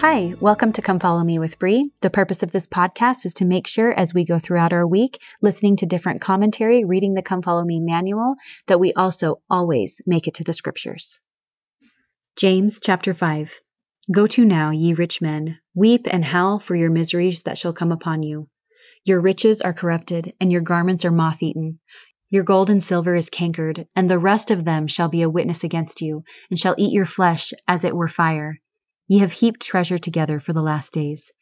Hi, welcome to Come Follow Me with Bree. The purpose of this podcast is to make sure as we go throughout our week, listening to different commentary, reading the Come Follow Me manual, that we also always make it to the scriptures. James chapter 5. Go to now, ye rich men, weep and howl for your miseries that shall come upon you. Your riches are corrupted, and your garments are moth eaten. Your gold and silver is cankered, and the rest of them shall be a witness against you, and shall eat your flesh as it were fire. Ye have heaped treasure together for the last days.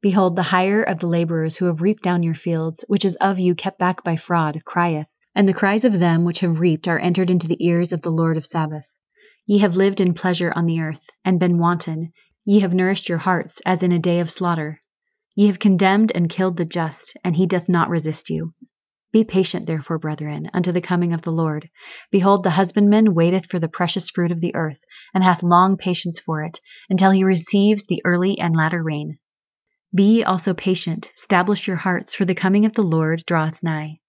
Behold, the hire of the laborers who have reaped down your fields, which is of you kept back by fraud, crieth, and the cries of them which have reaped are entered into the ears of the Lord of Sabaoth. Ye have lived in pleasure on the earth, and been wanton. Ye have nourished your hearts, as in a day of slaughter. Ye have condemned and killed the just, and he doth not resist you. Be patient, therefore, brethren, unto the coming of the Lord. Behold, the husbandman waiteth for the precious fruit of the earth, and hath long patience for it, until he receives the early and latter rain. Be ye also patient, stablish your hearts, for the coming of the Lord draweth nigh.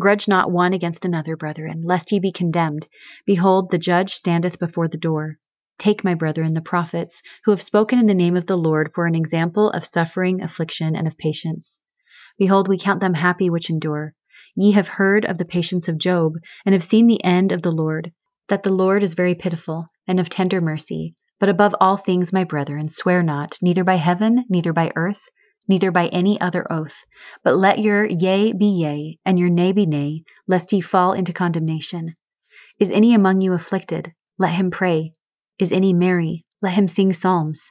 Grudge not one against another, brethren, lest ye be condemned. Behold, the judge standeth before the door. Take, my brethren, the prophets, who have spoken in the name of the Lord, for an example of suffering, affliction, and of patience. Behold, we count them happy which endure. Ye have heard of the patience of Job, and have seen the end of the Lord, that the Lord is very pitiful, and of tender mercy. But above all things, my brethren, swear not, neither by heaven, neither by earth, neither by any other oath, but let your yea be yea, and your nay be nay, lest ye fall into condemnation. Is any among you afflicted? Let him pray. Is any merry? Let him sing psalms.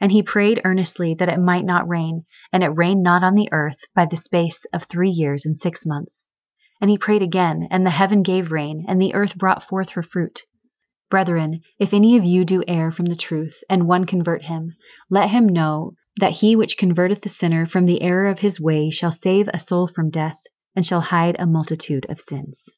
And he prayed earnestly that it might not rain, and it rained not on the earth by the space of three years and six months. And he prayed again, and the heaven gave rain, and the earth brought forth her fruit. Brethren, if any of you do err from the truth, and one convert him, let him know that he which converteth the sinner from the error of his way shall save a soul from death, and shall hide a multitude of sins.